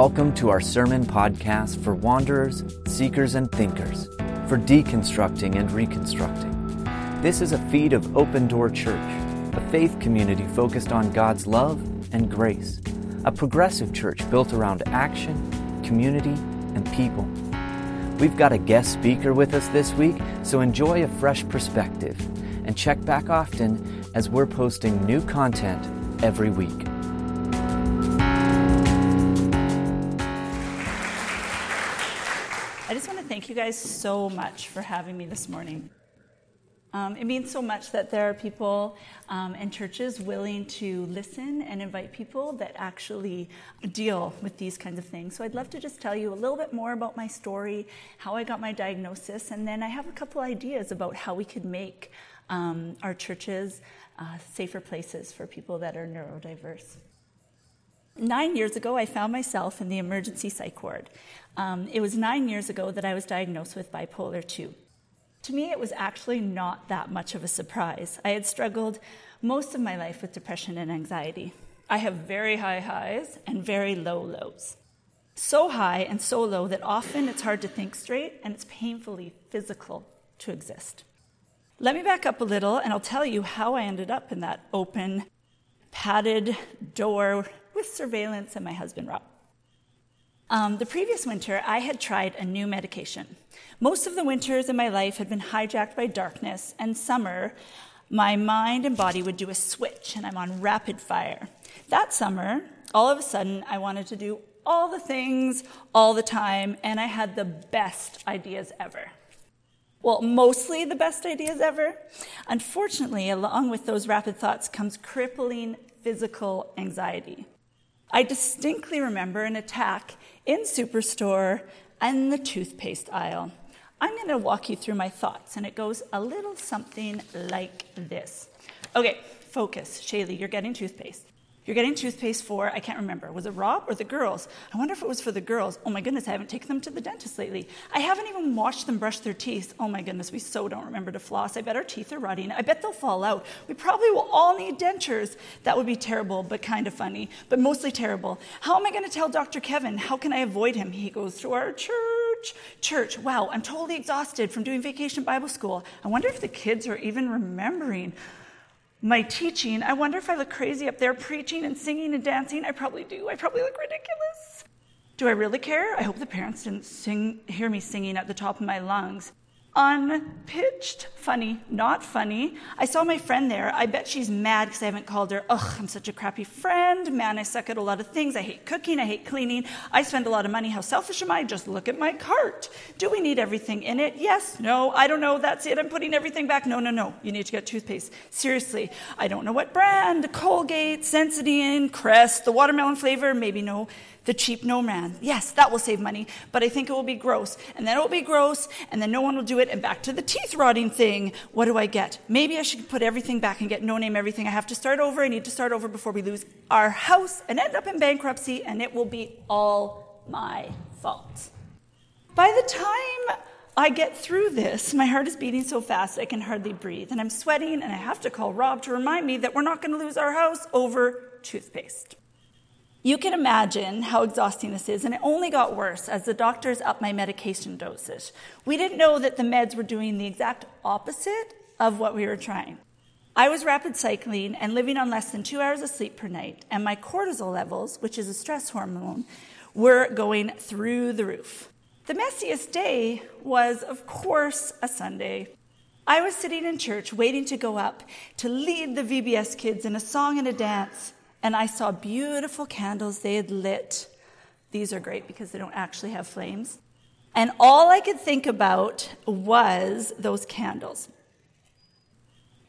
Welcome to our sermon podcast for wanderers, seekers, and thinkers, for deconstructing and reconstructing. This is a feed of Open Door Church, a faith community focused on God's love and grace, a progressive church built around action, community, and people. We've got a guest speaker with us this week, so enjoy a fresh perspective and check back often as we're posting new content every week. Thank you guys so much for having me this morning. Um, it means so much that there are people um, and churches willing to listen and invite people that actually deal with these kinds of things. So I'd love to just tell you a little bit more about my story, how I got my diagnosis, and then I have a couple ideas about how we could make um, our churches uh, safer places for people that are neurodiverse. Nine years ago, I found myself in the emergency psych ward. Um, it was nine years ago that I was diagnosed with bipolar 2. To me, it was actually not that much of a surprise. I had struggled most of my life with depression and anxiety. I have very high highs and very low lows. So high and so low that often it's hard to think straight and it's painfully physical to exist. Let me back up a little and I'll tell you how I ended up in that open, padded door with surveillance and my husband Rob. Um, the previous winter, I had tried a new medication. Most of the winters in my life had been hijacked by darkness, and summer, my mind and body would do a switch, and I'm on rapid fire. That summer, all of a sudden, I wanted to do all the things all the time, and I had the best ideas ever. Well, mostly the best ideas ever. Unfortunately, along with those rapid thoughts comes crippling physical anxiety. I distinctly remember an attack in Superstore and the toothpaste aisle. I'm going to walk you through my thoughts, and it goes a little something like this. Okay, focus. Shaylee, you're getting toothpaste. You're getting toothpaste for, I can't remember, was it Rob or the girls? I wonder if it was for the girls. Oh my goodness, I haven't taken them to the dentist lately. I haven't even watched them brush their teeth. Oh my goodness, we so don't remember to floss. I bet our teeth are rotting. I bet they'll fall out. We probably will all need dentures. That would be terrible, but kind of funny, but mostly terrible. How am I going to tell Dr. Kevin? How can I avoid him? He goes to our church. Church, wow, I'm totally exhausted from doing vacation Bible school. I wonder if the kids are even remembering my teaching. I wonder if I look crazy up there preaching and singing and dancing. I probably do. I probably look ridiculous. Do I really care? I hope the parents didn't sing, hear me singing at the top of my lungs unpitched. Funny, not funny. I saw my friend there. I bet she's mad because I haven't called her. Ugh, I'm such a crappy friend. Man, I suck at a lot of things. I hate cooking. I hate cleaning. I spend a lot of money. How selfish am I? Just look at my cart. Do we need everything in it? Yes. No. I don't know. That's it. I'm putting everything back. No, no, no. You need to get toothpaste. Seriously. I don't know what brand. Colgate, Sensodyne, Crest, the watermelon flavor. Maybe no the cheap no name. Yes, that will save money, but I think it will be gross. And then it will be gross, and then no one will do it. And back to the teeth rotting thing. What do I get? Maybe I should put everything back and get no name everything. I have to start over. I need to start over before we lose our house and end up in bankruptcy, and it will be all my fault. By the time I get through this, my heart is beating so fast I can hardly breathe, and I'm sweating, and I have to call Rob to remind me that we're not going to lose our house over toothpaste. You can imagine how exhausting this is, and it only got worse as the doctors upped my medication dosage. We didn't know that the meds were doing the exact opposite of what we were trying. I was rapid cycling and living on less than two hours of sleep per night, and my cortisol levels, which is a stress hormone, were going through the roof. The messiest day was, of course, a Sunday. I was sitting in church waiting to go up to lead the VBS kids in a song and a dance and I saw beautiful candles they had lit. These are great because they don't actually have flames. And all I could think about was those candles.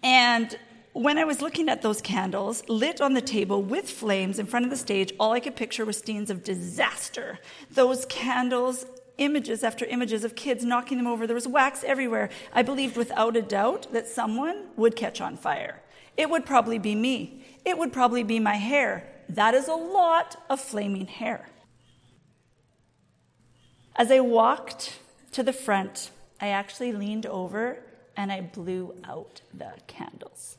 And when I was looking at those candles lit on the table with flames in front of the stage, all I could picture was scenes of disaster. Those candles, images after images of kids knocking them over. There was wax everywhere. I believed without a doubt that someone would catch on fire. It would probably be me it would probably be my hair. That is a lot of flaming hair. As I walked to the front, I actually leaned over and I blew out the candles.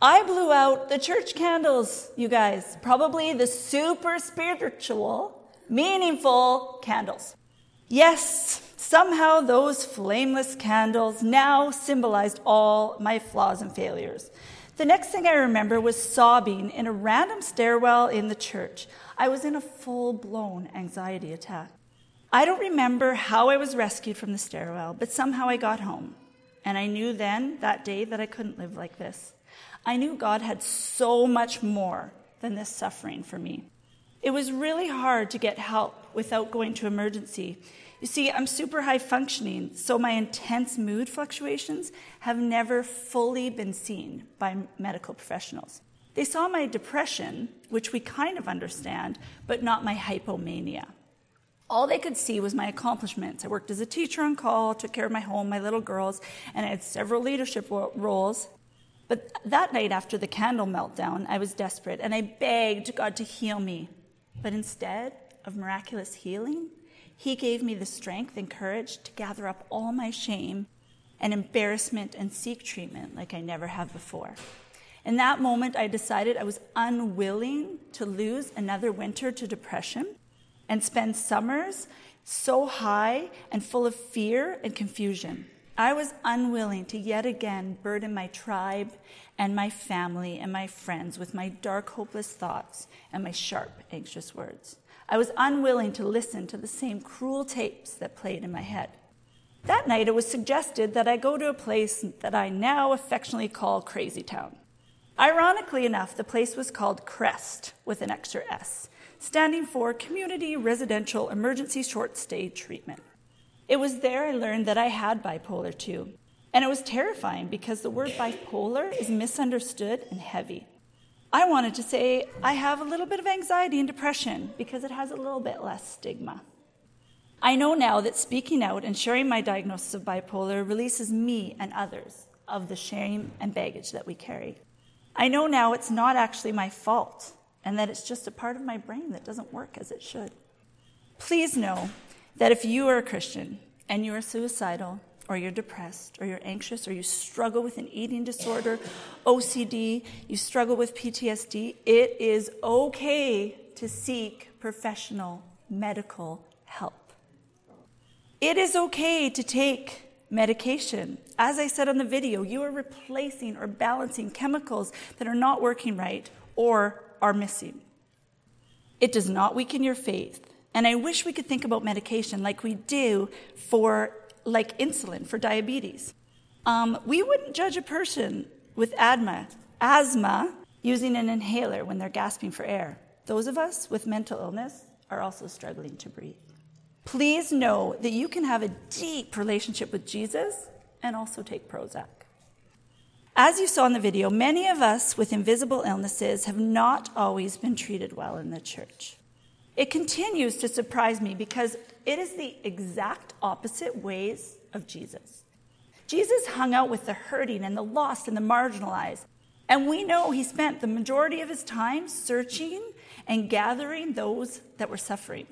I blew out the church candles, you guys. Probably the super spiritual meaningful candles. Yes, somehow those flameless candles now symbolized all my flaws and failures. The next thing I remember was sobbing in a random stairwell in the church. I was in a full blown anxiety attack. I don't remember how I was rescued from the stairwell, but somehow I got home. And I knew then, that day, that I couldn't live like this. I knew God had so much more than this suffering for me. It was really hard to get help without going to emergency. You see, I'm super high functioning, so my intense mood fluctuations have never fully been seen by medical professionals. They saw my depression, which we kind of understand, but not my hypomania. All they could see was my accomplishments. I worked as a teacher on call, took care of my home, my little girls, and I had several leadership roles. But that night after the candle meltdown, I was desperate and I begged God to heal me. But instead of miraculous healing, He gave me the strength and courage to gather up all my shame and embarrassment and seek treatment like I never have before. In that moment, I decided I was unwilling to lose another winter to depression and spend summers so high and full of fear and confusion. I was unwilling to yet again burden my tribe and my family and my friends with my dark, hopeless thoughts and my sharp, anxious words. I was unwilling to listen to the same cruel tapes that played in my head. That night, it was suggested that I go to a place that I now affectionately call Crazy Town. Ironically enough, the place was called Crest with an extra S standing for Community Residential Emergency Short Stay Treatment. It was there I learned that I had bipolar 2. And it was terrifying because the word bipolar is misunderstood and heavy. I wanted to say I have a little bit of anxiety and depression because it has a little bit less stigma. I know now that speaking out and sharing my diagnosis of bipolar releases me and others of the shame and baggage that we carry. I know now it's not actually my fault and that it's just a part of my brain that doesn't work as it should. Please know that if you are a Christian and you are suicidal, or you're depressed, or you're anxious, or you struggle with an eating disorder, OCD, you struggle with PTSD, it is okay to seek professional medical help. It is okay to take medication. As I said on the video, you are replacing or balancing chemicals that are not working right or are missing. It does not weaken your faith. And I wish we could think about medication like we do for, like insulin for diabetes. Um, we wouldn't judge a person with asthma, asthma using an inhaler when they're gasping for air. Those of us with mental illness are also struggling to breathe. Please know that you can have a deep relationship with Jesus and also take Prozac. As you saw in the video, many of us with invisible illnesses have not always been treated well in the church. It continues to surprise me because it is the exact opposite ways of Jesus. Jesus hung out with the hurting and the lost and the marginalized. And we know he spent the majority of his time searching and gathering those that were suffering.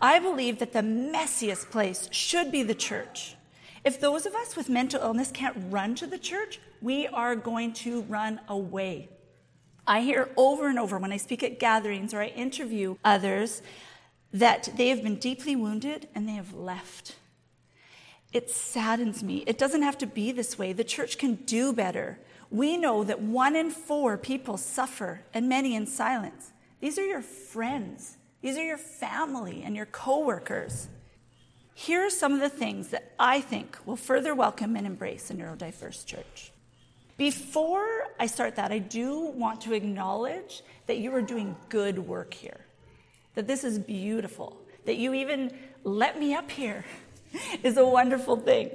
I believe that the messiest place should be the church. If those of us with mental illness can't run to the church, we are going to run away. I hear over and over when I speak at gatherings or I interview others that they have been deeply wounded and they have left. It saddens me. It doesn't have to be this way. The church can do better. We know that one in four people suffer and many in silence. These are your friends. These are your family and your coworkers. Here are some of the things that I think will further welcome and embrace a neurodiverse church. Before I start that, I do want to acknowledge that you are doing good work here, that this is beautiful, that you even let me up here is a wonderful thing.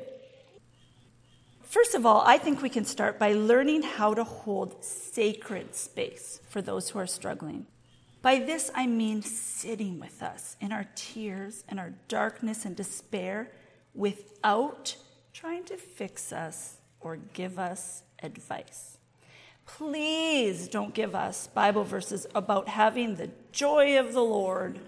First of all, I think we can start by learning how to hold sacred space for those who are struggling. By this, I mean sitting with us in our tears and our darkness and despair without trying to fix us or give us advice. Please don't give us Bible verses about having the joy of the Lord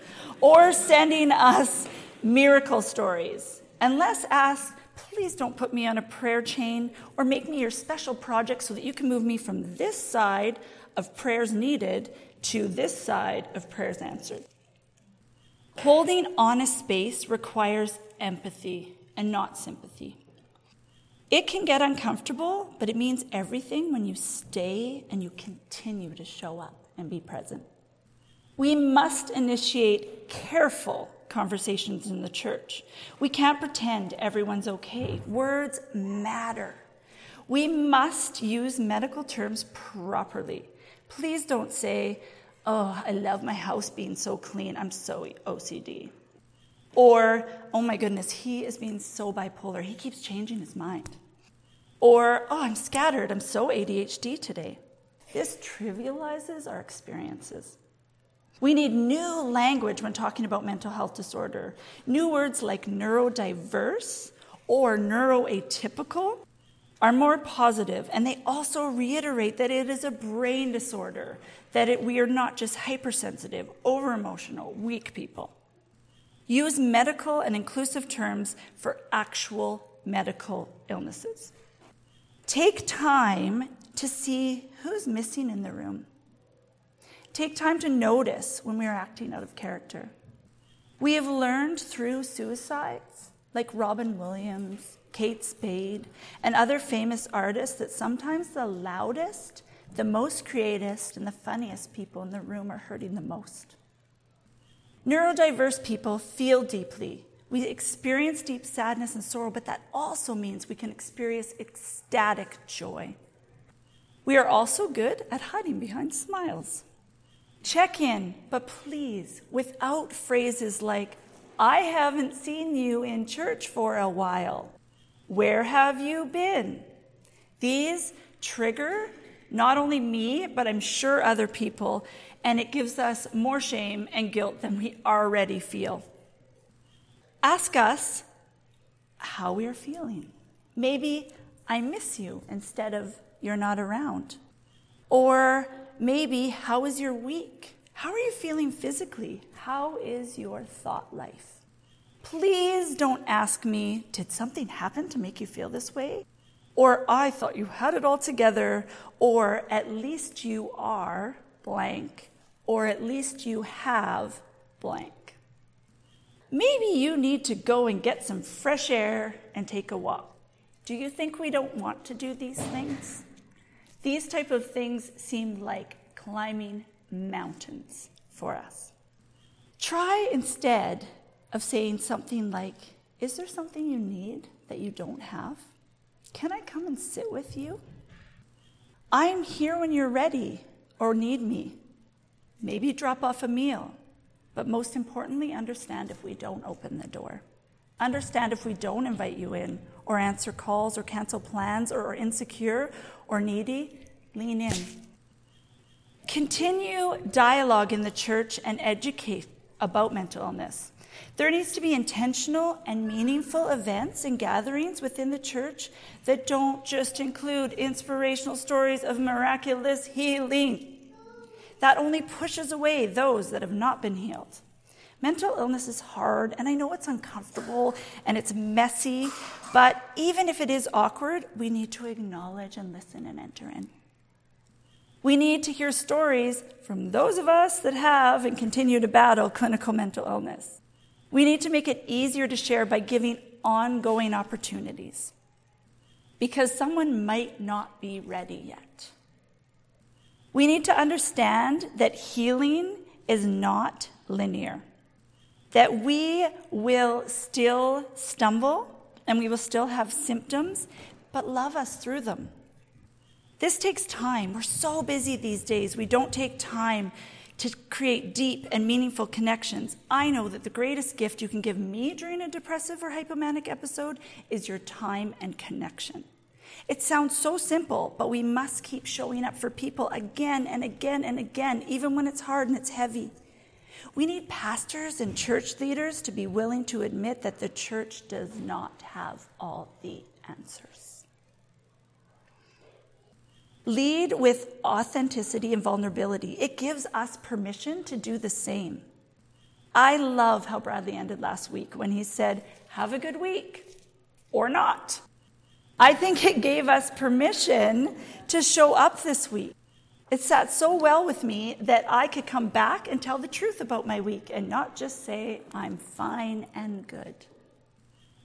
or sending us miracle stories. And let's ask, please don't put me on a prayer chain or make me your special project so that you can move me from this side of prayers needed to this side of prayers answered. Holding honest space requires empathy and not sympathy. It can get uncomfortable, but it means everything when you stay and you continue to show up and be present. We must initiate careful conversations in the church. We can't pretend everyone's okay. Words matter. We must use medical terms properly. Please don't say, Oh, I love my house being so clean. I'm so OCD. Or, Oh my goodness, he is being so bipolar. He keeps changing his mind. Or, Oh, I'm scattered. I'm so ADHD today. This trivializes our experiences. We need new language when talking about mental health disorder. New words like neurodiverse or neuroatypical are more positive, and they also reiterate that it is a brain disorder, that it, we are not just hypersensitive, over emotional, weak people. Use medical and inclusive terms for actual medical illnesses. Take time to see who's missing in the room. Take time to notice when we are acting out of character. We have learned through suicides, like Robin Williams, Kate Spade, and other famous artists, that sometimes the loudest, the most creative, and the funniest people in the room are hurting the most. Neurodiverse people feel deeply. We experience deep sadness and sorrow, but that also means we can experience ecstatic joy. We are also good at hiding behind smiles. Check in, but please, without phrases like, I haven't seen you in church for a while. Where have you been? These trigger not only me, but I'm sure other people, and it gives us more shame and guilt than we already feel. Ask us how we are feeling. Maybe I miss you instead of you're not around. Or maybe how is your week? How are you feeling physically? How is your thought life? Please don't ask me, did something happen to make you feel this way? Or I thought you had it all together, or at least you are blank, or at least you have blank. Maybe you need to go and get some fresh air and take a walk. Do you think we don't want to do these things? These type of things seem like climbing mountains for us. Try instead of saying something like, Is there something you need that you don't have? Can I come and sit with you? I'm here when you're ready or need me. Maybe drop off a meal, but most importantly, understand if we don't open the door. Understand if we don't invite you in or answer calls or cancel plans or are insecure or needy, lean in. Continue dialogue in the church and educate about mental illness. There needs to be intentional and meaningful events and gatherings within the church that don't just include inspirational stories of miraculous healing. That only pushes away those that have not been healed. Mental illness is hard, and I know it's uncomfortable and it's messy, but even if it is awkward, we need to acknowledge and listen and enter in. We need to hear stories from those of us that have and continue to battle clinical mental illness. We need to make it easier to share by giving ongoing opportunities because someone might not be ready yet. We need to understand that healing is not linear that we will still stumble and we will still have symptoms, but love us through them. This takes time. We're so busy these days, we don't take time to create deep and meaningful connections. I know that the greatest gift you can give me during a depressive or hypomanic episode is your time and connection. It sounds so simple, but we must keep showing up for people again and again and again, even when it's hard and it's heavy. We need pastors and church leaders to be willing to admit that the church does not have all the answers. Lead with authenticity and vulnerability. It gives us permission to do the same. I love how Bradley ended last week when he said, Have a good week or not. I think it gave us permission to show up this week It sat so well with me that I could come back and tell the truth about my week and not just say, I'm fine and good.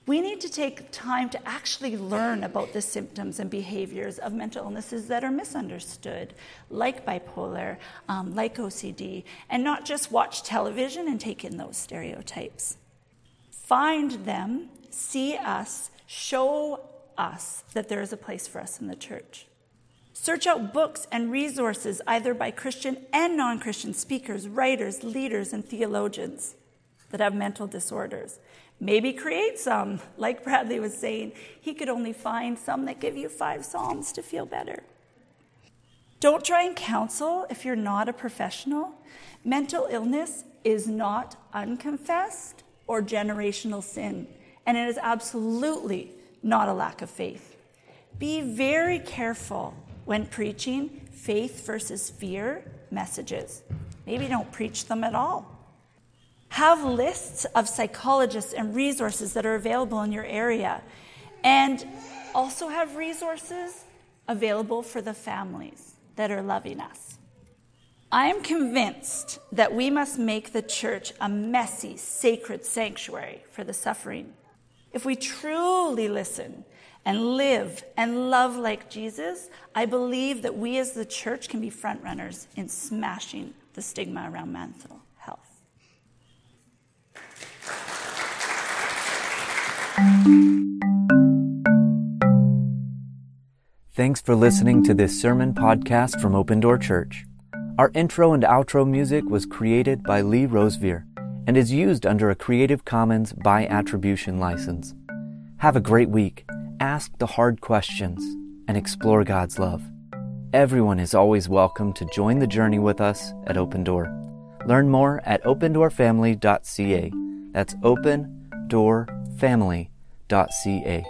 We need to take time to actually learn about the symptoms and behaviors of mental illnesses that are misunderstood, like bipolar, um, like OCD, and not just watch television and take in those stereotypes. Find them, see us, show us that there is a place for us in the church. Search out books and resources, either by Christian and non Christian speakers, writers, leaders, and theologians that have mental disorders. Maybe create some. Like Bradley was saying, he could only find some that give you five Psalms to feel better. Don't try and counsel if you're not a professional. Mental illness is not unconfessed or generational sin, and it is absolutely not a lack of faith. Be very careful when preaching faith versus fear messages. Maybe don't preach them at all. Have lists of psychologists and resources that are available in your area, and also have resources available for the families that are loving us. I am convinced that we must make the church a messy, sacred sanctuary for the suffering. If we truly listen and live and love like Jesus, I believe that we as the church can be frontrunners in smashing the stigma around mental health. Thanks for listening to this sermon podcast from Open Door Church. Our intro and outro music was created by Lee Rosevere and is used under a Creative Commons by attribution license. Have a great week ask the hard questions, and explore God's love. Everyone is always welcome to join the journey with us at Open Door. Learn more at opendoorfamily.ca. That's opendoorfamily.ca.